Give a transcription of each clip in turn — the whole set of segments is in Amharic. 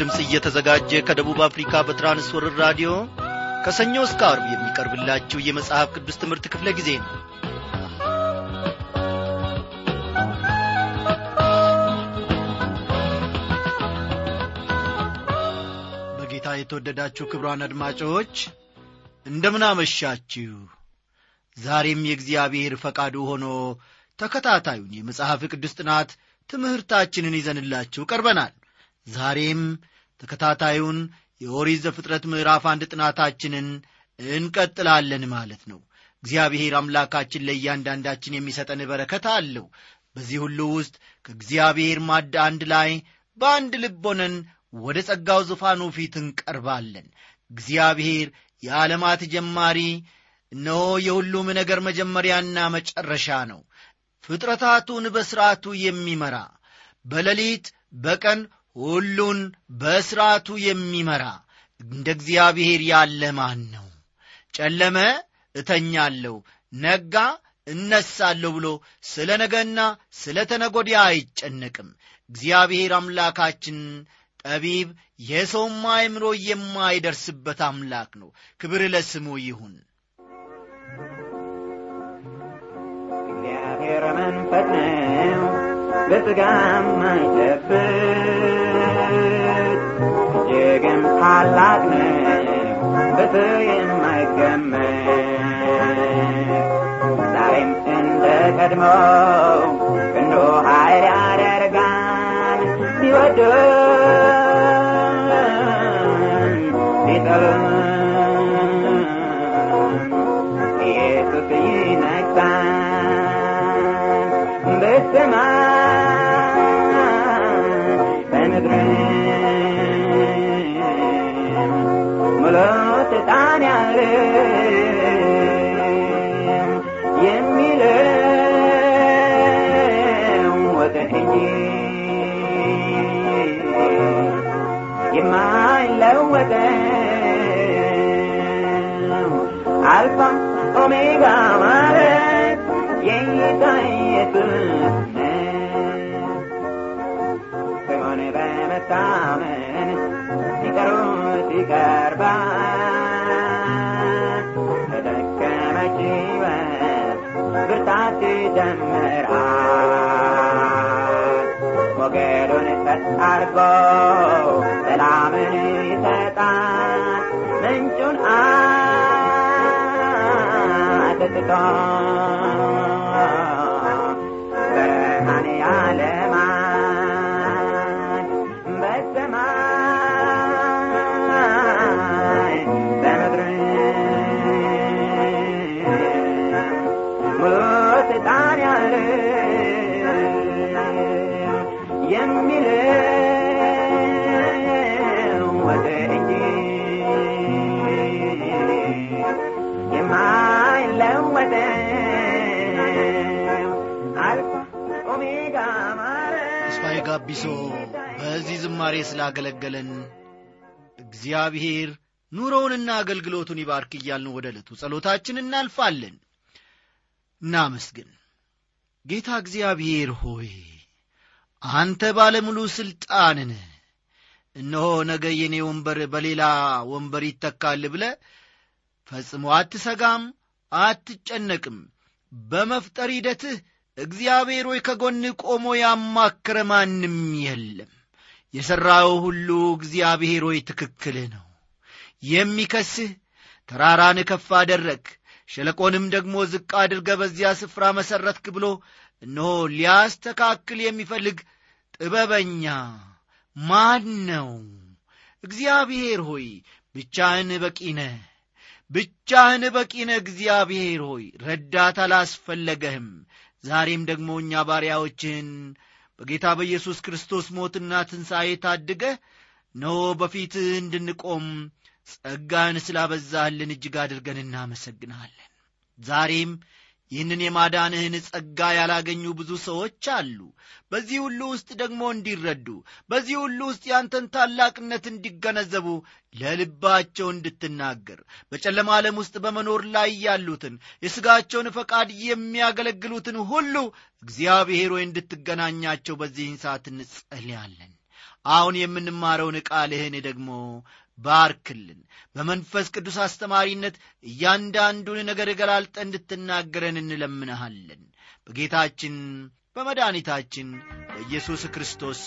ድምፅ እየተዘጋጀ ከደቡብ አፍሪካ በትራንስወርር ራዲዮ ከሰኞ እስከ አርብ የሚቀርብላችሁ የመጽሐፍ ቅዱስ ትምህርት ክፍለ ጊዜ ነው። በጌታ የተወደዳችሁ ክብሯን አድማጮች እንደምን አመሻችሁ? ዛሬም የእግዚአብሔር ፈቃዱ ሆኖ ተከታታዩን የመጽሐፍ ቅዱስ ጥናት ትምህርታችንን ይዘንላችሁ ቀርበናል። ዛሬም ተከታታዩን የኦሪት ዘፍጥረት ምዕራፍ አንድ ጥናታችንን እንቀጥላለን ማለት ነው። እግዚአብሔር አምላካችን ለእያንዳንዳችን የሚሰጠን በረከት አለው። በዚህ ሁሉ ውስጥ ከእግዚአብሔር ማድ አንድ ላይ በአንድ ልብ ሆነን ወደ ጸጋው ዙፋኑ ፊት እንቀርባለን። እግዚአብሔር የዓለማት ጀማሪ እነሆ የሁሉም ነገር መጀመሪያና መጨረሻ ነው። ፍጥረታቱን በሥርዓቱ የሚመራ በሌሊት በቀን ሁሉን በሥርዓቱ የሚመራ እንደ እግዚአብሔር ያለ ማን ነው? ጨለመ እተኛለሁ ነጋ እነሳለሁ ብሎ ስለ ነገና ስለ ተነጎዲያ አይጨነቅም። እግዚአብሔር አምላካችን ጠቢብ የሰውም አእምሮ የማይደርስበት አምላክ ነው። ክብር ለስሙ ይሁን። እግዚአብሔር መንፈስ ነው በሥጋም አይጨብጥ እጅግም ታላቅ ነው በሰው የማይገመት ዛሬም እንደ ቀድሞው የሚለው እንጂ የማይለወጠው አልፋ ኦሜጋ ማለት የጌታ ኢየሱስ ይቀርባል። ሕይወት ብርታት ይጀምራል። ሞገዱን ቀጥ አድርጎ ሰላምን ይሰጣል። ምንጩን አጥጥቶ ተስፋዬ ጋቢሶ በዚህ ዝማሬ ስላገለገለን እግዚአብሔር ኑሮውንና አገልግሎቱን ይባርክ እያልን ወደ ዕለቱ ጸሎታችን እናልፋለን። እናመስግን። ጌታ እግዚአብሔር ሆይ አንተ ባለሙሉ ሥልጣንን እነሆ ነገ የኔ ወንበር በሌላ ወንበር ይተካል ብለ ፈጽሞ አትሰጋም አትጨነቅም። በመፍጠር ሂደትህ እግዚአብሔር ሆይ ከጎን ቆሞ ያማከረ ማንም የለም። የሠራው ሁሉ እግዚአብሔር ሆይ ትክክል ነው። የሚከስህ ተራራን ከፍ አደረግ ሸለቆንም ደግሞ ዝቅ አድርገ በዚያ ስፍራ መሠረትክ ብሎ እነሆ ሊያስተካክል የሚፈልግ ጥበበኛ ማን ነው እግዚአብሔር ሆይ ብቻህን በቂ ነህ። ብቻህን በቂ እግዚአብሔር ሆይ ረዳት አላስፈለገህም። ዛሬም ደግሞ እኛ ባሪያዎችን በጌታ በኢየሱስ ክርስቶስ ሞትና ትንሣኤ ታድገህ ኖ በፊትህ እንድንቆም ጸጋን ስላበዛህልን እጅግ አድርገን እናመሰግንሃለን ዛሬም ይህንን የማዳንህን ጸጋ ያላገኙ ብዙ ሰዎች አሉ። በዚህ ሁሉ ውስጥ ደግሞ እንዲረዱ በዚህ ሁሉ ውስጥ ያንተን ታላቅነት እንዲገነዘቡ ለልባቸው እንድትናገር በጨለማ ዓለም ውስጥ በመኖር ላይ ያሉትን የሥጋቸውን ፈቃድ የሚያገለግሉትን ሁሉ እግዚአብሔር ሆይ እንድትገናኛቸው በዚህን ሰዓት እንጸልያለን። አሁን የምንማረውን ቃልህን ደግሞ ባርክልን። በመንፈስ ቅዱስ አስተማሪነት እያንዳንዱን ነገር ገላልጠ እንድትናገረን እንለምንሃለን። በጌታችን በመድኃኒታችን በኢየሱስ ክርስቶስ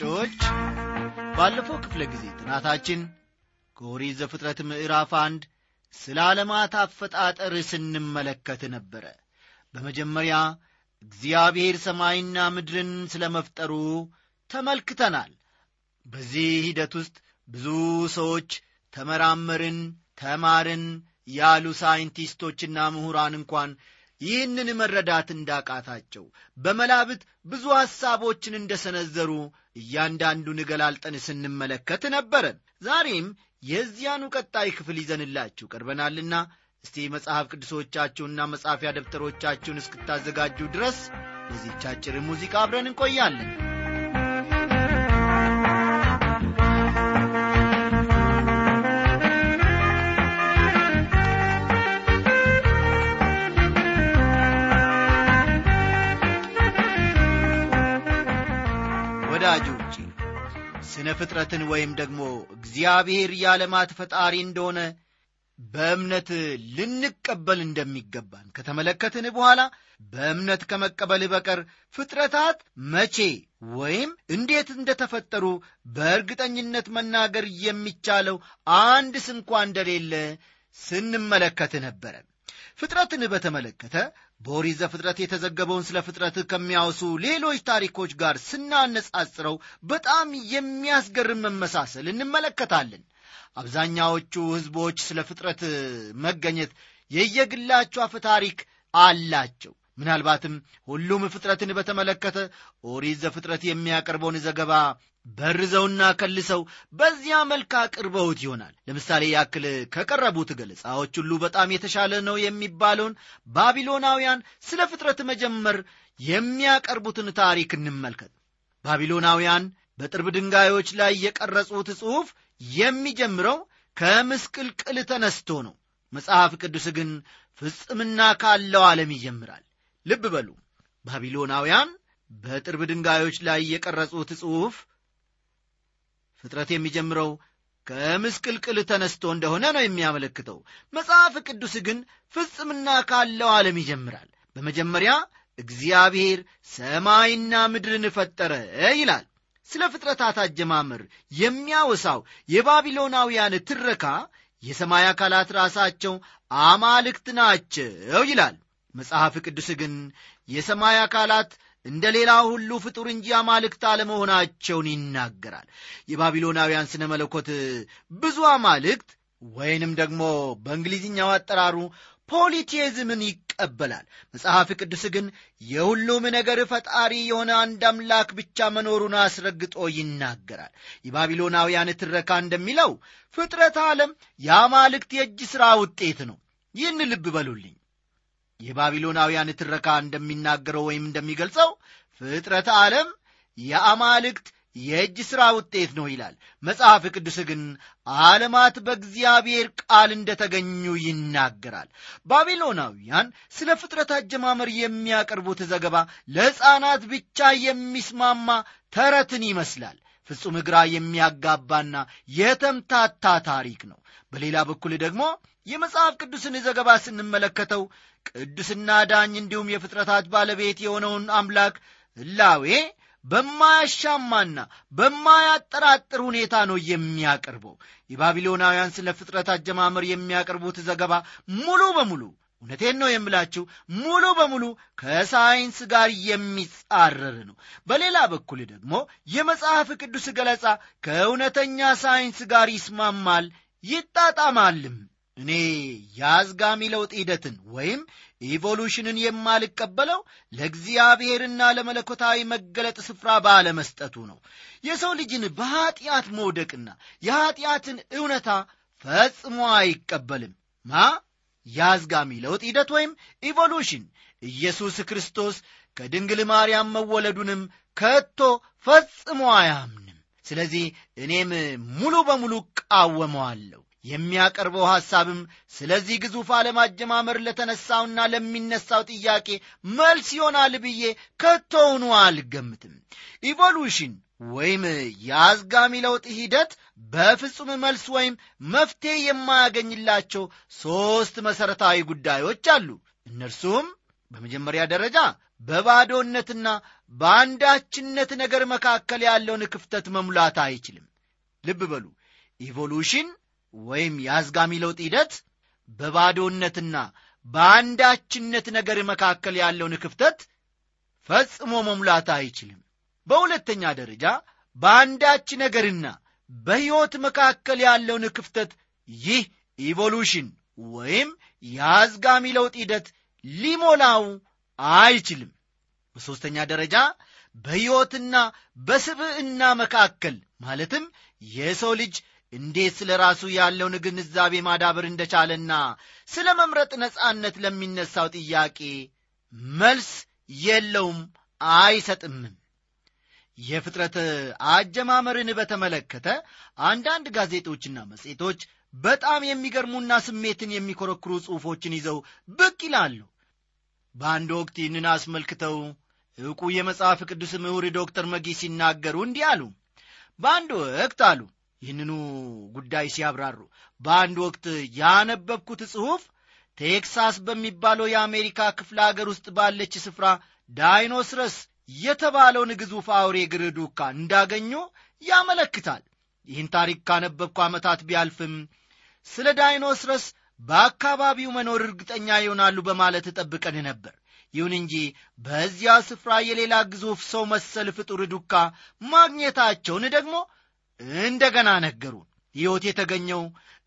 አድማጮች ባለፈው ክፍለ ጊዜ ጥናታችን ከኦሪት ዘፍጥረት ምዕራፍ አንድ ስለ ዓለማት አፈጣጠር ስንመለከት ነበረ። በመጀመሪያ እግዚአብሔር ሰማይና ምድርን ስለ መፍጠሩ ተመልክተናል። በዚህ ሂደት ውስጥ ብዙ ሰዎች ተመራመርን ተማርን ያሉ ሳይንቲስቶችና ምሁራን እንኳን ይህንን መረዳት እንዳቃታቸው በመላብት ብዙ ሐሳቦችን እንደ ሰነዘሩ እያንዳንዱን ገላልጠን ስንመለከት ነበረ ዛሬም የዚያኑ ቀጣይ ክፍል ይዘንላችሁ ቀርበናልና እስቲ መጽሐፍ ቅዱሶቻችሁና መጻፊያ ደብተሮቻችሁን እስክታዘጋጁ ድረስ በዚህች አጭር ሙዚቃ አብረን እንቆያለን ፍጥረትን ወይም ደግሞ እግዚአብሔር የዓለማት ፈጣሪ እንደሆነ በእምነት ልንቀበል እንደሚገባን ከተመለከትን በኋላ በእምነት ከመቀበል በቀር ፍጥረታት መቼ ወይም እንዴት እንደተፈጠሩ በእርግጠኝነት መናገር የሚቻለው አንድ ስንኳ እንደሌለ ስንመለከት ነበረ። ፍጥረትን በተመለከተ በኦሪት ዘፍጥረት የተዘገበውን ስለ ፍጥረት ከሚያወሱ ሌሎች ታሪኮች ጋር ስናነጻጽረው በጣም የሚያስገርም መመሳሰል እንመለከታለን። አብዛኛዎቹ ሕዝቦች ስለ ፍጥረት መገኘት የየግላቸው አፈ ታሪክ አላቸው ምናልባትም ሁሉም ፍጥረትን በተመለከተ ኦሪት ዘፍጥረት የሚያቀርበውን ዘገባ በርዘውና ከልሰው በዚያ መልክ አቅርበውት ይሆናል። ለምሳሌ ያክል ከቀረቡት ገለጻዎች ሁሉ በጣም የተሻለ ነው የሚባለውን ባቢሎናውያን ስለ ፍጥረት መጀመር የሚያቀርቡትን ታሪክ እንመልከት። ባቢሎናውያን በጥርብ ድንጋዮች ላይ የቀረጹት ጽሑፍ የሚጀምረው ከምስቅልቅል ተነስቶ ነው። መጽሐፍ ቅዱስ ግን ፍጽምና ካለው ዓለም ይጀምራል ልብ በሉ። ባቢሎናውያን በጥርብ ድንጋዮች ላይ የቀረጹት ጽሑፍ ፍጥረት የሚጀምረው ከምስቅልቅል ተነስቶ እንደሆነ ነው የሚያመለክተው። መጽሐፍ ቅዱስ ግን ፍጽምና ካለው ዓለም ይጀምራል። በመጀመሪያ እግዚአብሔር ሰማይና ምድርን ፈጠረ ይላል። ስለ ፍጥረታት አጀማመር የሚያወሳው የባቢሎናውያን ትረካ የሰማይ አካላት ራሳቸው አማልክት ናቸው ይላል መጽሐፍ ቅዱስ ግን የሰማይ አካላት እንደ ሌላ ሁሉ ፍጡር እንጂ አማልክት አለመሆናቸውን ይናገራል። የባቢሎናውያን ስነ መለኮት ብዙ አማልክት ወይንም ደግሞ በእንግሊዝኛው አጠራሩ ፖሊቴዝምን ይቀበላል። መጽሐፍ ቅዱስ ግን የሁሉም ነገር ፈጣሪ የሆነ አንድ አምላክ ብቻ መኖሩን አስረግጦ ይናገራል። የባቢሎናውያን ትረካ እንደሚለው ፍጥረት ዓለም የአማልክት የእጅ ሥራ ውጤት ነው። ይህን ልብ በሉልኝ የባቢሎናውያን ትረካ እንደሚናገረው ወይም እንደሚገልጸው ፍጥረት ዓለም የአማልክት የእጅ ሥራ ውጤት ነው ይላል። መጽሐፍ ቅዱስ ግን ዓለማት በእግዚአብሔር ቃል እንደተገኙ ይናገራል። ባቢሎናውያን ስለ ፍጥረት አጀማመር የሚያቀርቡት ዘገባ ለሕፃናት ብቻ የሚስማማ ተረትን ይመስላል። ፍጹም ግራ የሚያጋባና የተምታታ ታሪክ ነው በሌላ በኩል ደግሞ የመጽሐፍ ቅዱስን ዘገባ ስንመለከተው ቅዱስና ዳኝ እንዲሁም የፍጥረታት ባለቤት የሆነውን አምላክ ህላዌ በማያሻማና በማያጠራጥር ሁኔታ ነው የሚያቀርበው። የባቢሎናውያን ስለ ፍጥረት አጀማመር የሚያቀርቡት ዘገባ ሙሉ በሙሉ እውነቴን ነው የምላችሁ ሙሉ በሙሉ ከሳይንስ ጋር የሚጻረር ነው። በሌላ በኩል ደግሞ የመጽሐፍ ቅዱስ ገለጻ ከእውነተኛ ሳይንስ ጋር ይስማማል ይጣጣማልም። እኔ የአዝጋሚ ለውጥ ሂደትን ወይም ኢቮሉሽንን የማልቀበለው ለእግዚአብሔርና ለመለኮታዊ መገለጥ ስፍራ ባለመስጠቱ ነው። የሰው ልጅን በኀጢአት መውደቅና የኀጢአትን እውነታ ፈጽሞ አይቀበልም። ማ? የአዝጋሚ ለውጥ ሂደት ወይም ኢቮሉሽን። ኢየሱስ ክርስቶስ ከድንግል ማርያም መወለዱንም ከቶ ፈጽሞ አያምንም ስለዚህ እኔም ሙሉ በሙሉ እቃወመዋለሁ። የሚያቀርበው ሐሳብም ስለዚህ ግዙፍ ዓለም አጀማመር ለተነሳውና ለሚነሳው ጥያቄ መልስ ይሆናል ብዬ ከቶውኑ አልገምትም። ኢቮሉሽን ወይም የአዝጋሚ ለውጥ ሂደት በፍጹም መልስ ወይም መፍትሄ የማያገኝላቸው ሦስት መሠረታዊ ጉዳዮች አሉ። እነርሱም በመጀመሪያ ደረጃ በባዶነትና በአንዳችነት ነገር መካከል ያለውን ክፍተት መሙላት አይችልም። ልብ በሉ። evolution ወይም የአዝጋሚ ለውጥ ሂደት በባዶነትና በአንዳችነት ነገር መካከል ያለውን ክፍተት ፈጽሞ መሙላት አይችልም። በሁለተኛ ደረጃ በአንዳች ነገርና በሕይወት መካከል ያለውን ክፍተት ይህ evolution ወይም የአዝጋሚ ለውጥ ሂደት ሊሞላው አይችልም በሦስተኛ ደረጃ በሕይወትና በስብዕና መካከል ማለትም የሰው ልጅ እንዴት ስለ ራሱ ያለውን ግንዛቤ ማዳበር እንደቻለና ስለ መምረጥ ነጻነት ለሚነሳው ጥያቄ መልስ የለውም አይሰጥምም። የፍጥረት አጀማመርን በተመለከተ አንዳንድ ጋዜጦችና መጽሔቶች በጣም የሚገርሙና ስሜትን የሚኮረክሩ ጽሑፎችን ይዘው ብቅ ይላሉ። በአንድ ወቅት ይህንን አስመልክተው ዕውቁ የመጽሐፍ ቅዱስ ምሁር ዶክተር መጊ ሲናገሩ እንዲህ አሉ። በአንድ ወቅት አሉ ይህንኑ ጉዳይ ሲያብራሩ በአንድ ወቅት ያነበብኩት ጽሑፍ ቴክሳስ በሚባለው የአሜሪካ ክፍለ አገር ውስጥ ባለች ስፍራ ዳይኖስረስ የተባለውን ግዙፍ አውሬ እግር እንዳገኙ ያመለክታል። ይህን ታሪክ ካነበብኩ ዓመታት ቢያልፍም ስለ ዳይኖስረስ በአካባቢው መኖር እርግጠኛ ይሆናሉ በማለት ጠብቀን ነበር። ይሁን እንጂ በዚያ ስፍራ የሌላ ግዙፍ ሰው መሰል ፍጡር ዱካ ማግኘታቸውን ደግሞ እንደገና ነገሩን። ሕይወት የተገኘው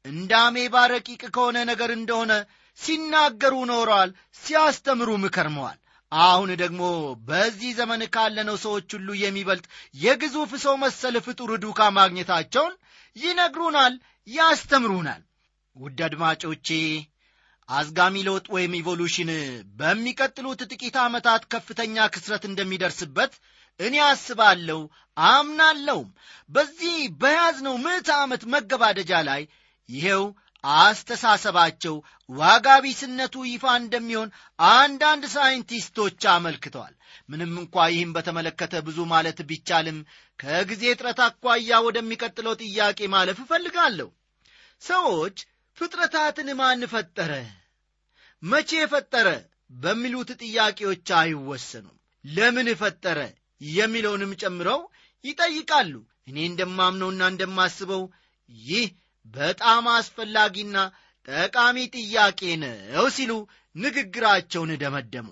እንደ አሜባ ረቂቅ ከሆነ ነገር እንደሆነ ሲናገሩ ኖረዋል ሲያስተምሩም ከርመዋል። አሁን ደግሞ በዚህ ዘመን ካለነው ሰዎች ሁሉ የሚበልጥ የግዙፍ ሰው መሰል ፍጡር ዱካ ማግኘታቸውን ይነግሩናል ያስተምሩናል ውድ አድማጮቼ አዝጋሚ ለውጥ ወይም ኢቮሉሽን በሚቀጥሉት ጥቂት ዓመታት ከፍተኛ ክስረት እንደሚደርስበት እኔ አስባለሁ አምናለሁም በዚህ በያዝነው ምዕተ ዓመት መገባደጃ ላይ ይሄው አስተሳሰባቸው ዋጋ ቢስነቱ ይፋ እንደሚሆን አንዳንድ ሳይንቲስቶች አመልክተዋል። ምንም እንኳ ይህም በተመለከተ ብዙ ማለት ቢቻልም ከጊዜ እጥረት አኳያ ወደሚቀጥለው ጥያቄ ማለፍ እፈልጋለሁ። ሰዎች ፍጥረታትን ማን ፈጠረ? መቼ ፈጠረ? በሚሉት ጥያቄዎች አይወሰኑም። ለምን ፈጠረ? የሚለውንም ጨምረው ይጠይቃሉ። እኔ እንደማምነውና እንደማስበው ይህ በጣም አስፈላጊና ጠቃሚ ጥያቄ ነው ሲሉ ንግግራቸውን ደመደሙ።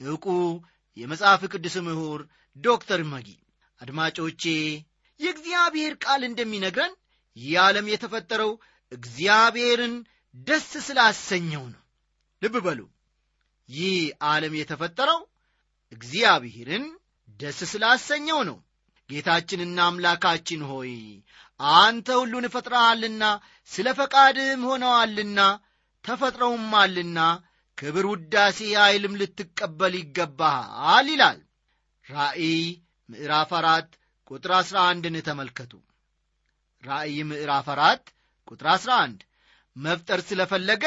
ዕውቁ የመጽሐፍ ቅዱስ ምሁር ዶክተር መጊ። አድማጮቼ የእግዚአብሔር ቃል እንደሚነግረን ይህ ዓለም የተፈጠረው እግዚአብሔርን ደስ ስላሰኘው ነው። ልብ በሉ። ይህ ዓለም የተፈጠረው እግዚአብሔርን ደስ ስላሰኘው ነው። ጌታችንና አምላካችን ሆይ አንተ ሁሉን እፈጥረሃልና ስለ ፈቃድህም ሆነዋልና ተፈጥረውማልና ክብር ውዳሴ ኃይልም ልትቀበል ይገባሃል ይላል። ራእይ ምዕራፍ አራት ቁጥር አሥራ አንድን ተመልከቱ። ራእይ ምዕራፍ አራት ቁጥር አሥራ አንድ። መፍጠር ስለፈለገ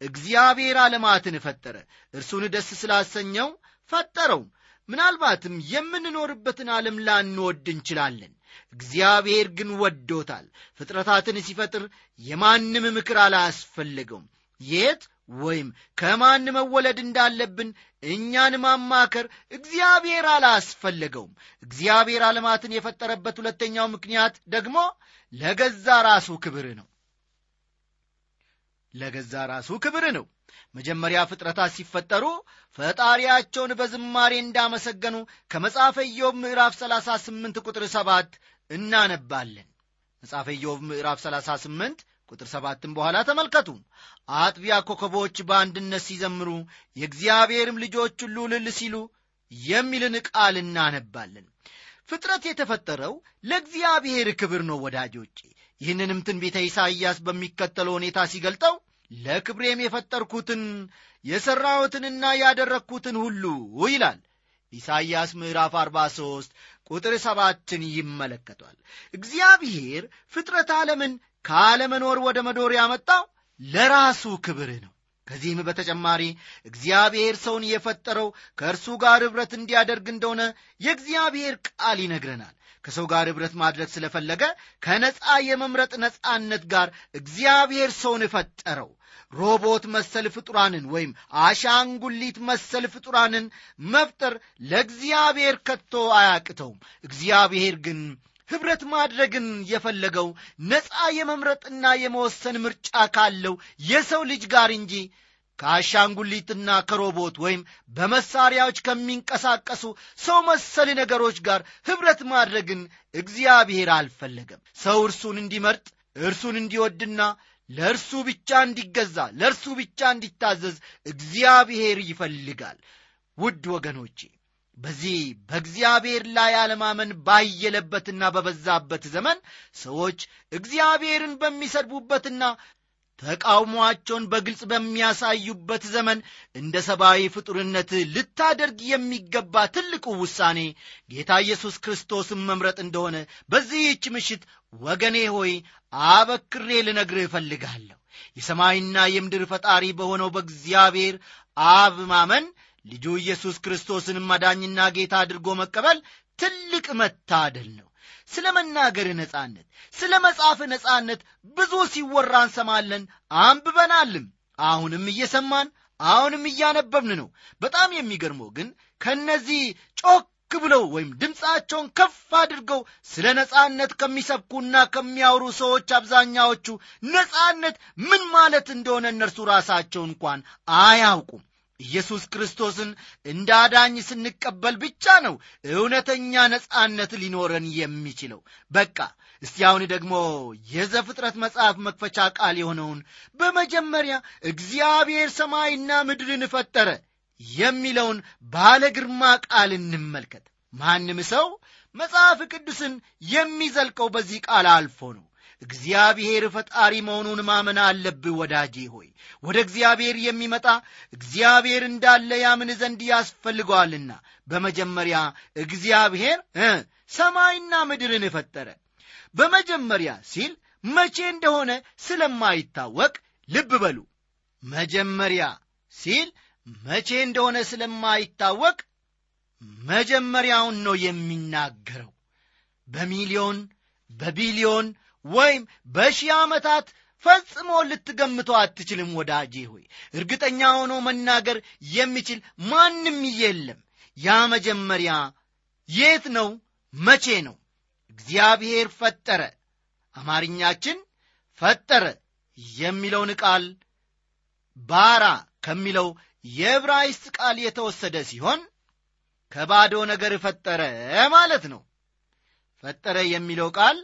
እግዚአብሔር ዓለማትን ፈጠረ። እርሱን ደስ ስላሰኘው ፈጠረው። ምናልባትም የምንኖርበትን ዓለም ላንወድ እንችላለን። እግዚአብሔር ግን ወዶታል። ፍጥረታትን ሲፈጥር የማንም ምክር አላስፈለገውም። የት ወይም ከማን መወለድ እንዳለብን እኛን ማማከር እግዚአብሔር አላስፈለገውም። እግዚአብሔር ዓለማትን የፈጠረበት ሁለተኛው ምክንያት ደግሞ ለገዛ ራሱ ክብር ነው ለገዛ ራሱ ክብር ነው። መጀመሪያ ፍጥረታት ሲፈጠሩ ፈጣሪያቸውን በዝማሬ እንዳመሰገኑ ከመጽሐፈ ኢዮብ ምዕራፍ 38 ቁጥር 7 እናነባለን። መጽሐፈ ኢዮብ ምዕራፍ 38 ቁጥር ሰባትም በኋላ ተመልከቱ። አጥቢያ ኮከቦች በአንድነት ሲዘምሩ የእግዚአብሔርም ልጆች ሁሉ ልል ሲሉ የሚልን ቃል እናነባለን ፍጥረት የተፈጠረው ለእግዚአብሔር ክብር ነው ወዳጆቼ። ይህንንም ትንቢተ ኢሳይያስ በሚከተለው ሁኔታ ሲገልጠው ለክብሬም የፈጠርኩትን የሠራሁትንና ያደረግኩትን ሁሉ ይላል። ኢሳይያስ ምዕራፍ 43 ቁጥር ሰባትን ይመለከቷል። እግዚአብሔር ፍጥረት ዓለምን ካለመኖር ወደ መኖር ያመጣው ለራሱ ክብር ነው ከዚህም በተጨማሪ እግዚአብሔር ሰውን የፈጠረው ከእርሱ ጋር ኅብረት እንዲያደርግ እንደሆነ የእግዚአብሔር ቃል ይነግረናል። ከሰው ጋር ኅብረት ማድረግ ስለፈለገ ከነፃ የመምረጥ ነፃነት ጋር እግዚአብሔር ሰውን ፈጠረው። ሮቦት መሰል ፍጡራንን ወይም አሻንጉሊት መሰል ፍጡራንን መፍጠር ለእግዚአብሔር ከቶ አያቅተውም። እግዚአብሔር ግን ኅብረት ማድረግን የፈለገው ነፃ የመምረጥና የመወሰን ምርጫ ካለው የሰው ልጅ ጋር እንጂ ከአሻንጉሊትና ከሮቦት ወይም በመሳሪያዎች ከሚንቀሳቀሱ ሰው መሰል ነገሮች ጋር ኅብረት ማድረግን እግዚአብሔር አልፈለገም። ሰው እርሱን እንዲመርጥ እርሱን እንዲወድና ለእርሱ ብቻ እንዲገዛ ለእርሱ ብቻ እንዲታዘዝ እግዚአብሔር ይፈልጋል። ውድ ወገኖቼ በዚህ በእግዚአብሔር ላይ አለማመን ባየለበትና በበዛበት ዘመን ሰዎች እግዚአብሔርን በሚሰድቡበትና ተቃውሟቸውን በግልጽ በሚያሳዩበት ዘመን እንደ ሰብአዊ ፍጡርነት ልታደርግ የሚገባ ትልቁ ውሳኔ ጌታ ኢየሱስ ክርስቶስን መምረጥ እንደሆነ በዚህች ምሽት ወገኔ ሆይ አበክሬ ልነግርህ እፈልጋለሁ። የሰማይና የምድር ፈጣሪ በሆነው በእግዚአብሔር አብ ማመን ልጁ ኢየሱስ ክርስቶስን አዳኝና ጌታ አድርጎ መቀበል ትልቅ መታደል ነው። ስለ መናገር ነጻነት ስለ መጻፍ ነጻነት ብዙ ሲወራ እንሰማለን አንብበናልም። አሁንም እየሰማን አሁንም እያነበብን ነው። በጣም የሚገርመው ግን ከእነዚህ ጮክ ብለው ወይም ድምፃቸውን ከፍ አድርገው ስለ ነጻነት ከሚሰብኩና ከሚያወሩ ሰዎች አብዛኛዎቹ ነጻነት ምን ማለት እንደሆነ እነርሱ ራሳቸው እንኳን አያውቁም ኢየሱስ ክርስቶስን እንደ አዳኝ ስንቀበል ብቻ ነው እውነተኛ ነጻነት ሊኖረን የሚችለው። በቃ እስቲ አሁን ደግሞ የዘፍጥረት መጽሐፍ መክፈቻ ቃል የሆነውን በመጀመሪያ እግዚአብሔር ሰማይና ምድርን ፈጠረ የሚለውን ባለ ግርማ ቃል እንመልከት። ማንም ሰው መጽሐፍ ቅዱስን የሚዘልቀው በዚህ ቃል አልፎ ነው እግዚአብሔር ፈጣሪ መሆኑን ማመን አለብህ ወዳጄ ሆይ። ወደ እግዚአብሔር የሚመጣ እግዚአብሔር እንዳለ ያምን ዘንድ ያስፈልገዋልና። በመጀመሪያ እግዚአብሔር ሰማይና ምድርን ፈጠረ። በመጀመሪያ ሲል መቼ እንደሆነ ስለማይታወቅ ልብ በሉ። መጀመሪያ ሲል መቼ እንደሆነ ስለማይታወቅ መጀመሪያውን ነው የሚናገረው። በሚሊዮን በቢሊዮን ወይም በሺህ ዓመታት ፈጽሞ ልትገምተው አትችልም ወዳጄ ሆይ። እርግጠኛ ሆኖ መናገር የሚችል ማንም የለም። ያ መጀመሪያ የት ነው? መቼ ነው? እግዚአብሔር ፈጠረ። አማርኛችን ፈጠረ የሚለውን ቃል ባራ ከሚለው የዕብራይስጥ ቃል የተወሰደ ሲሆን ከባዶ ነገር ፈጠረ ማለት ነው። ፈጠረ የሚለው ቃል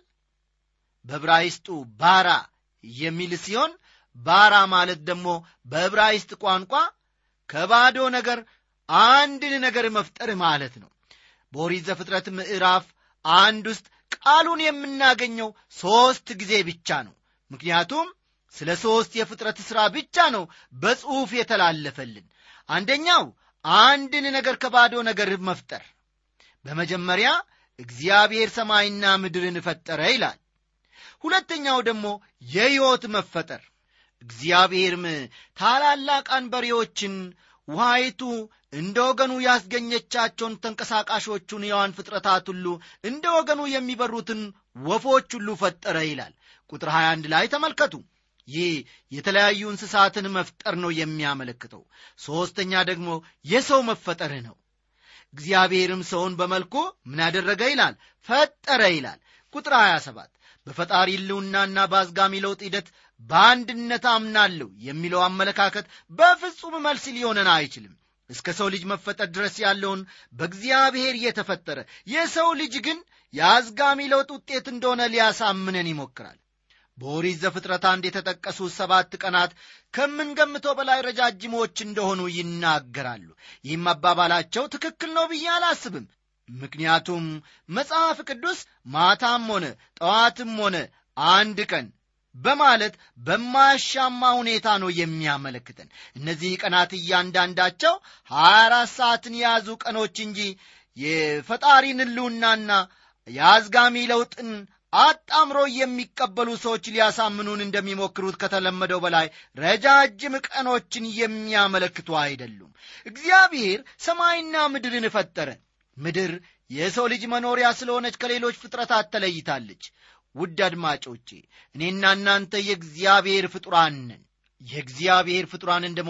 በዕብራይስጡ ባራ የሚል ሲሆን ባራ ማለት ደግሞ በዕብራይስጥ ቋንቋ ከባዶ ነገር አንድን ነገር መፍጠር ማለት ነው። በኦሪት ዘፍጥረት ምዕራፍ አንድ ውስጥ ቃሉን የምናገኘው ሦስት ጊዜ ብቻ ነው። ምክንያቱም ስለ ሦስት የፍጥረት ሥራ ብቻ ነው በጽሑፍ የተላለፈልን። አንደኛው አንድን ነገር ከባዶ ነገር መፍጠር። በመጀመሪያ እግዚአብሔር ሰማይና ምድርን ፈጠረ ይላል ሁለተኛው ደግሞ የሕይወት መፈጠር። እግዚአብሔርም ታላላቅ አንበሬዎችን ውሃይቱ እንደ ወገኑ ያስገኘቻቸውን ተንቀሳቃሾቹን የዋን ፍጥረታት ሁሉ እንደ ወገኑ የሚበሩትን ወፎች ሁሉ ፈጠረ ይላል። ቁጥር 21 ላይ ተመልከቱ። ይህ የተለያዩ እንስሳትን መፍጠር ነው የሚያመለክተው። ሦስተኛ ደግሞ የሰው መፈጠር ነው። እግዚአብሔርም ሰውን በመልኩ ምን ያደረገ ይላል? ፈጠረ ይላል። ቁጥር 27 በፈጣሪ ልውናና በአዝጋሚ ለውጥ ሂደት በአንድነት አምናለሁ የሚለው አመለካከት በፍጹም መልስ ሊሆነን አይችልም። እስከ ሰው ልጅ መፈጠር ድረስ ያለውን በእግዚአብሔር የተፈጠረ የሰው ልጅ ግን የአዝጋሚ ለውጥ ውጤት እንደሆነ ሊያሳምነን ይሞክራል። በኦሪት ዘፍጥረት አንድ የተጠቀሱ ሰባት ቀናት ከምንገምተው በላይ ረጃጅሞች እንደሆኑ ይናገራሉ። ይህም አባባላቸው ትክክል ነው ብዬ አላስብም ምክንያቱም መጽሐፍ ቅዱስ ማታም ሆነ ጠዋትም ሆነ አንድ ቀን በማለት በማያሻማ ሁኔታ ነው የሚያመለክተን። እነዚህ ቀናት እያንዳንዳቸው ሀያ አራት ሰዓትን የያዙ ቀኖች እንጂ የፈጣሪን ህልውናና የአዝጋሚ ለውጥን አጣምሮ የሚቀበሉ ሰዎች ሊያሳምኑን እንደሚሞክሩት ከተለመደው በላይ ረጃጅም ቀኖችን የሚያመለክቱ አይደሉም። እግዚአብሔር ሰማይና ምድርን ፈጠረ ምድር የሰው ልጅ መኖሪያ ስለሆነች ከሌሎች ፍጥረታት ተለይታለች። ውድ አድማጮቼ እኔና እናንተ የእግዚአብሔር ፍጡራን ነን። የእግዚአብሔር ፍጡራን እንደ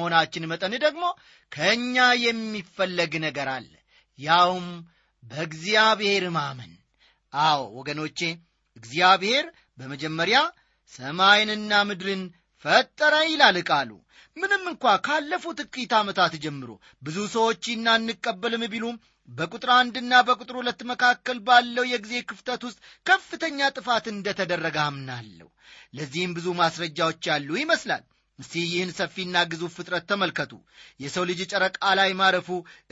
መጠን ደግሞ ከእኛ የሚፈለግ ነገር አለ። ያውም በእግዚአብሔር ማመን። አዎ ወገኖቼ እግዚአብሔር በመጀመሪያ ሰማይንና ምድርን ፈጠረ ይላል ቃሉ። ምንም እንኳ ካለፉት ጥቂት ዓመታት ጀምሮ ብዙ ሰዎች ይህን ቢሉም በቁጥር አንድና በቁጥር ሁለት መካከል ባለው የጊዜ ክፍተት ውስጥ ከፍተኛ ጥፋት እንደተደረገ አምናለሁ። ለዚህም ብዙ ማስረጃዎች ያሉ ይመስላል። እስቲ ይህን ሰፊና ግዙፍ ፍጥረት ተመልከቱ። የሰው ልጅ ጨረቃ ላይ ማረፉ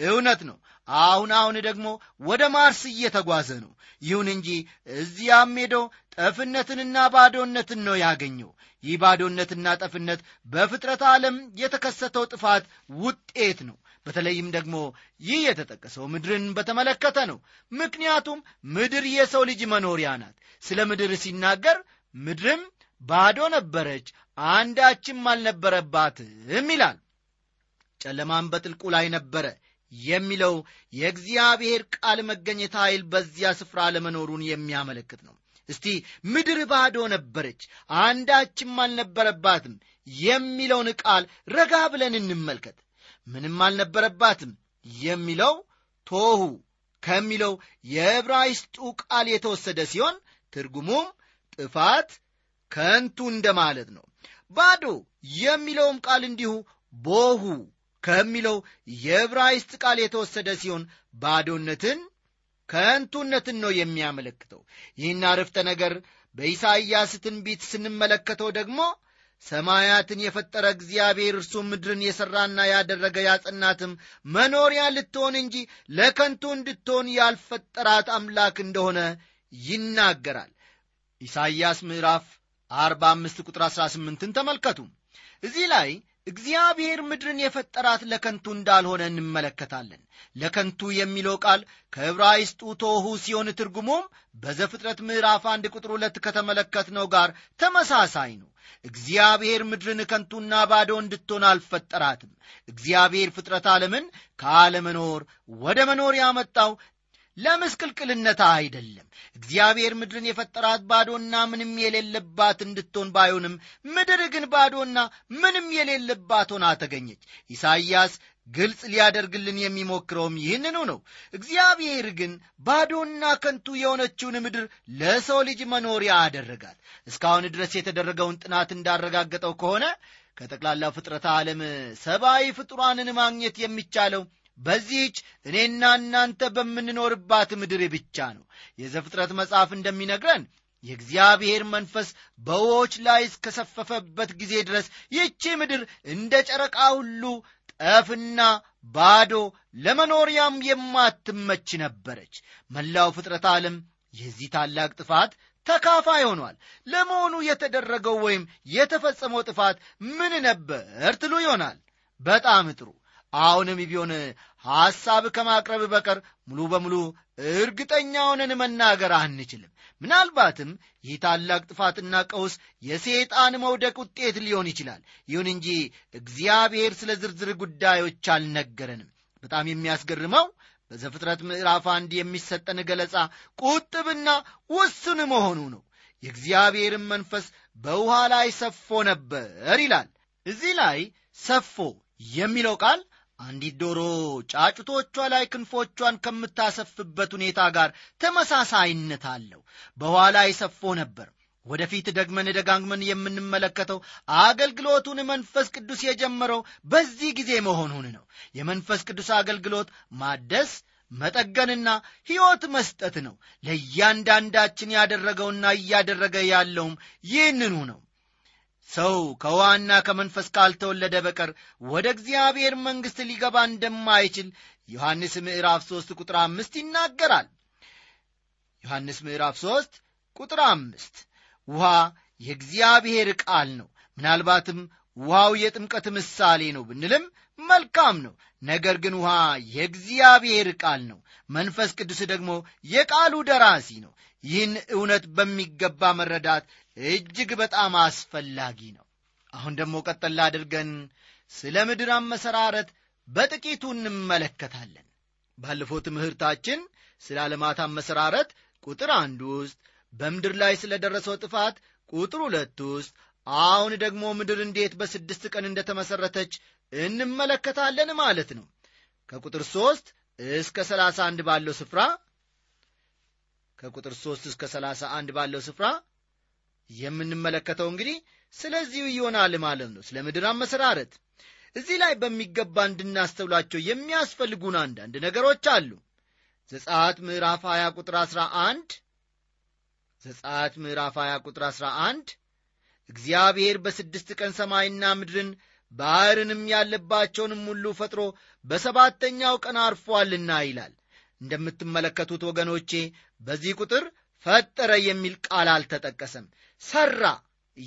እውነት ነው። አሁን አሁን ደግሞ ወደ ማርስ እየተጓዘ ነው። ይሁን እንጂ እዚያም ሄዶ ጠፍነትንና ባዶነትን ነው ያገኘው። ይህ ባዶነትና ጠፍነት በፍጥረት ዓለም የተከሰተው ጥፋት ውጤት ነው በተለይም ደግሞ ይህ የተጠቀሰው ምድርን በተመለከተ ነው። ምክንያቱም ምድር የሰው ልጅ መኖሪያ ናት። ስለ ምድር ሲናገር ምድርም ባዶ ነበረች አንዳችም አልነበረባትም ይላል። ጨለማም በጥልቁ ላይ ነበረ የሚለው የእግዚአብሔር ቃል መገኘት ኃይል በዚያ ስፍራ ለመኖሩን የሚያመለክት ነው። እስቲ ምድር ባዶ ነበረች አንዳችም አልነበረባትም የሚለውን ቃል ረጋ ብለን እንመልከት ምንም አልነበረባትም የሚለው ቶሁ ከሚለው የዕብራይስጡ ቃል የተወሰደ ሲሆን ትርጉሙም ጥፋት ከንቱ እንደማለት ነው። ባዶ የሚለውም ቃል እንዲሁ ቦሁ ከሚለው የዕብራይስጥ ቃል የተወሰደ ሲሆን ባዶነትን ከንቱነትን ነው የሚያመለክተው። ይህን አረፍተ ነገር በኢሳይያስ ትንቢት ስንመለከተው ደግሞ ሰማያትን የፈጠረ እግዚአብሔር እርሱ ምድርን የሠራና ያደረገ ያጸናትም መኖሪያ ልትሆን እንጂ ለከንቱ እንድትሆን ያልፈጠራት አምላክ እንደሆነ ይናገራል። ኢሳይያስ ምዕራፍ 45 ቁጥር 18ን ተመልከቱ። እዚህ ላይ እግዚአብሔር ምድርን የፈጠራት ለከንቱ እንዳልሆነ እንመለከታለን። ለከንቱ የሚለው ቃል ከዕብራይስጡ ቶሁ ሲሆን ትርጉሙም በዘፍጥረት ምዕራፍ አንድ ቁጥር ሁለት ከተመለከትነው ጋር ተመሳሳይ ነው። እግዚአብሔር ምድርን ከንቱና ባዶ እንድትሆን አልፈጠራትም። እግዚአብሔር ፍጥረት ዓለምን ከአለመኖር ወደ መኖር ያመጣው ለምስቅልቅልነታ አይደለም። እግዚአብሔር ምድርን የፈጠራት ባዶና ምንም የሌለባት እንድትሆን ባይሆንም ምድር ግን ባዶና ምንም የሌለባት ሆና ተገኘች። ኢሳይያስ ግልጽ ሊያደርግልን የሚሞክረውም ይህንኑ ነው። እግዚአብሔር ግን ባዶና ከንቱ የሆነችውን ምድር ለሰው ልጅ መኖሪያ አደረጋት። እስካሁን ድረስ የተደረገውን ጥናት እንዳረጋገጠው ከሆነ ከጠቅላላው ፍጥረተ ዓለም ሰብአዊ ፍጡራንን ማግኘት የሚቻለው በዚህች እኔና እናንተ በምንኖርባት ምድር ብቻ ነው። የዘፍጥረት መጽሐፍ እንደሚነግረን የእግዚአብሔር መንፈስ በውዎች ላይ እስከሰፈፈበት ጊዜ ድረስ ይህቺ ምድር እንደ ጨረቃ ሁሉ ጠፍና ባዶ ለመኖሪያም የማትመች ነበረች። መላው ፍጥረት ዓለም የዚህ ታላቅ ጥፋት ተካፋይ ሆኗል። ለመሆኑ የተደረገው ወይም የተፈጸመው ጥፋት ምን ነበር ትሉ ይሆናል? በጣም ጥሩ አሁንም ቢሆን ሐሳብ ከማቅረብ በቀር ሙሉ በሙሉ እርግጠኛ ሆነን መናገር አንችልም። ምናልባትም ይህ ታላቅ ጥፋትና ቀውስ የሰይጣን መውደቅ ውጤት ሊሆን ይችላል። ይሁን እንጂ እግዚአብሔር ስለ ዝርዝር ጉዳዮች አልነገረንም። በጣም የሚያስገርመው በዘፍጥረት ምዕራፍ አንድ የሚሰጠን ገለጻ ቁጥብና ውስን መሆኑ ነው። የእግዚአብሔርን መንፈስ በውሃ ላይ ሰፎ ነበር ይላል። እዚህ ላይ ሰፎ የሚለው ቃል አንዲት ዶሮ ጫጩቶቿ ላይ ክንፎቿን ከምታሰፍበት ሁኔታ ጋር ተመሳሳይነት አለው። በውሃ ላይ ሰፎ ነበር። ወደፊት ደግመን ደጋግመን የምንመለከተው አገልግሎቱን መንፈስ ቅዱስ የጀመረው በዚህ ጊዜ መሆኑን ነው። የመንፈስ ቅዱስ አገልግሎት ማደስ መጠገንና ሕይወት መስጠት ነው። ለእያንዳንዳችን ያደረገውና እያደረገ ያለውም ይህንኑ ነው ሰው ከውሃና ከመንፈስ ካልተወለደ በቀር ወደ እግዚአብሔር መንግሥት ሊገባ እንደማይችል ዮሐንስ ምዕራፍ 3 ቁጥር አምስት ይናገራል። ዮሐንስ ምዕራፍ 3 ቁጥር አምስት ውሃ የእግዚአብሔር ቃል ነው። ምናልባትም ውሃው የጥምቀት ምሳሌ ነው ብንልም መልካም ነው። ነገር ግን ውሃ የእግዚአብሔር ቃል ነው። መንፈስ ቅዱስ ደግሞ የቃሉ ደራሲ ነው ይህን እውነት በሚገባ መረዳት እጅግ በጣም አስፈላጊ ነው። አሁን ደግሞ ቀጠላ አድርገን ስለ ምድር አመሰራረት በጥቂቱ እንመለከታለን። ባለፈው ትምህርታችን ስለ ዓለማት አመሰራረት ቁጥር አንድ ውስጥ በምድር ላይ ስለ ደረሰው ጥፋት ቁጥር ሁለት ውስጥ አሁን ደግሞ ምድር እንዴት በስድስት ቀን እንደተመሠረተች እንመለከታለን ማለት ነው። ከቁጥር ሦስት እስከ ሰላሳ አንድ ባለው ስፍራ ከቁጥር ሦስት እስከ ሰላሳ አንድ ባለው ስፍራ የምንመለከተው እንግዲህ ስለዚሁ ይሆናል ማለት ነው። ስለ ምድር አመሰራረት እዚህ ላይ በሚገባ እንድናስተውላቸው የሚያስፈልጉን አንዳንድ ነገሮች አሉ። ዘጻት ምዕራፍ 20 ቁጥር 11 ዘጻት ምዕራፍ 20 ቁጥር 11 እግዚአብሔር በስድስት ቀን ሰማይና ምድርን ባሕርንም ያለባቸውንም ሁሉ ፈጥሮ በሰባተኛው ቀን አርፏልና ይላል እንደምትመለከቱት ወገኖቼ በዚህ ቁጥር ፈጠረ የሚል ቃል አልተጠቀሰም። ሠራ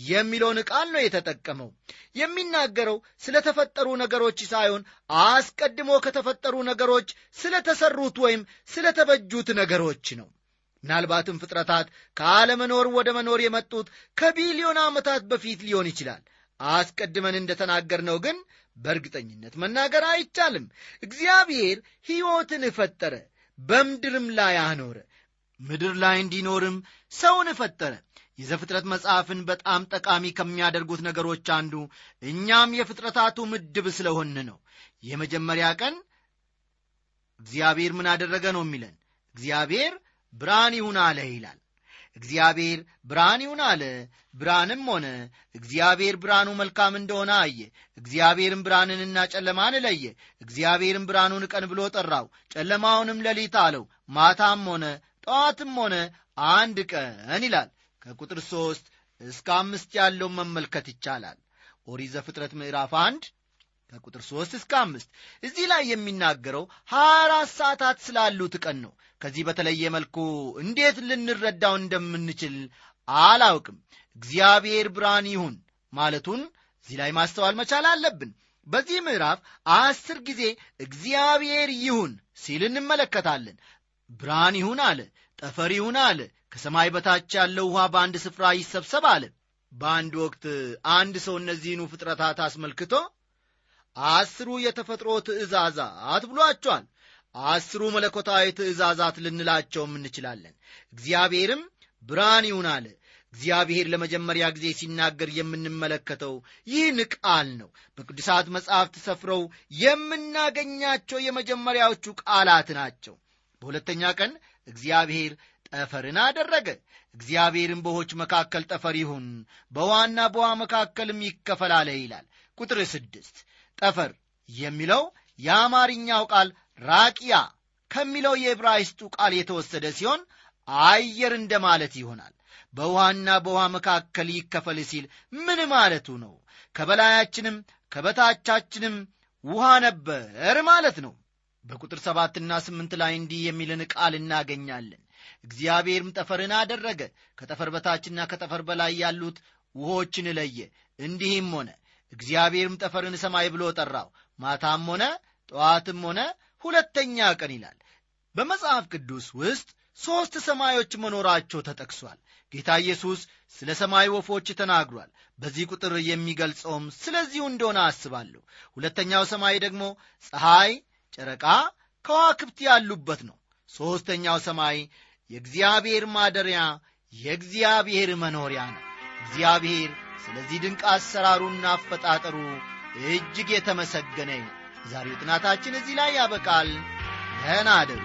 የሚለውን ቃል ነው የተጠቀመው። የሚናገረው ስለ ተፈጠሩ ነገሮች ሳይሆን አስቀድሞ ከተፈጠሩ ነገሮች ስለ ተሠሩት ወይም ስለ ተበጁት ነገሮች ነው። ምናልባትም ፍጥረታት ከአለመኖር ወደ መኖር የመጡት ከቢሊዮን ዓመታት በፊት ሊሆን ይችላል። አስቀድመን እንደተናገርነው ግን በእርግጠኝነት መናገር አይቻልም። እግዚአብሔር ሕይወትን ፈጠረ በምድርም ላይ አኖረ። ምድር ላይ እንዲኖርም ሰውን ፈጠረ። የዘፍጥረት መጽሐፍን በጣም ጠቃሚ ከሚያደርጉት ነገሮች አንዱ እኛም የፍጥረታቱ ምድብ ስለሆን ነው። የመጀመሪያ ቀን እግዚአብሔር ምን አደረገ ነው የሚለን? እግዚአብሔር ብርሃን ይሁን አለ ይላል እግዚአብሔር ብርሃን ይሁን አለ። ብርሃንም ሆነ። እግዚአብሔር ብርሃኑ መልካም እንደሆነ አየ። እግዚአብሔርም ብርሃንንና ጨለማን ለየ። እግዚአብሔርም ብርሃኑን ቀን ብሎ ጠራው። ጨለማውንም ሌሊት አለው። ማታም ሆነ ጠዋትም ሆነ አንድ ቀን ይላል። ከቁጥር ሦስት እስከ አምስት ያለውን መመልከት ይቻላል። ኦሪት ዘፍጥረት ምዕራፍ አንድ ከቁጥር ሦስት እስከ አምስት። እዚህ ላይ የሚናገረው ሀያ አራት ሰዓታት ስላሉት ቀን ነው ከዚህ በተለየ መልኩ እንዴት ልንረዳው እንደምንችል አላውቅም። እግዚአብሔር ብርሃን ይሁን ማለቱን እዚህ ላይ ማስተዋል መቻል አለብን። በዚህ ምዕራፍ አስር ጊዜ እግዚአብሔር ይሁን ሲል እንመለከታለን። ብርሃን ይሁን አለ ጠፈር ይሁን አለ ከሰማይ በታች ያለው ውሃ በአንድ ስፍራ ይሰብሰብ አለ። በአንድ ወቅት አንድ ሰው እነዚህኑ ፍጥረታት አስመልክቶ አስሩ የተፈጥሮ ትእዛዛት ብሏቸዋል አስሩ መለኮታዊ ትእዛዛት ልንላቸውም እንችላለን። እግዚአብሔርም ብርሃን ይሁን አለ እግዚአብሔር ለመጀመሪያ ጊዜ ሲናገር የምንመለከተው ይህን ቃል ነው። በቅዱሳት መጻሕፍት ሰፍረው የምናገኛቸው የመጀመሪያዎቹ ቃላት ናቸው። በሁለተኛ ቀን እግዚአብሔር ጠፈርን አደረገ። እግዚአብሔርም በውኆች መካከል ጠፈር ይሁን በውሃና በውሃ መካከልም ይከፈላለ ይላል። ቁጥር ስድስት ጠፈር የሚለው የአማርኛው ቃል ራቂያ ከሚለው የዕብራይስጡ ቃል የተወሰደ ሲሆን አየር እንደማለት ይሆናል። በውሃና በውሃ መካከል ይከፈል ሲል ምን ማለቱ ነው? ከበላያችንም ከበታቻችንም ውሃ ነበር ማለት ነው። በቁጥር ሰባትና ስምንት ላይ እንዲህ የሚልን ቃል እናገኛለን። እግዚአብሔርም ጠፈርን አደረገ ከጠፈር በታችና ከጠፈር በላይ ያሉት ውሆችን ለየ። እንዲህም ሆነ እግዚአብሔርም ጠፈርን ሰማይ ብሎ ጠራው። ማታም ሆነ ጠዋትም ሆነ ሁለተኛ ቀን ይላል። በመጽሐፍ ቅዱስ ውስጥ ሦስት ሰማዮች መኖራቸው ተጠቅሷል። ጌታ ኢየሱስ ስለ ሰማይ ወፎች ተናግሯል። በዚህ ቁጥር የሚገልጸውም ስለዚሁ እንደሆነ አስባለሁ። ሁለተኛው ሰማይ ደግሞ ፀሐይ ጨረቃ ከዋክብት ያሉበት ነው። ሦስተኛው ሰማይ የእግዚአብሔር ማደሪያ የእግዚአብሔር መኖሪያ ነው። እግዚአብሔር ስለዚህ ድንቅ አሰራሩና አፈጣጠሩ እጅግ የተመሰገነ ነው የዛሬው ጥናታችን እዚህ ላይ ያበቃል። ደህና አደሩ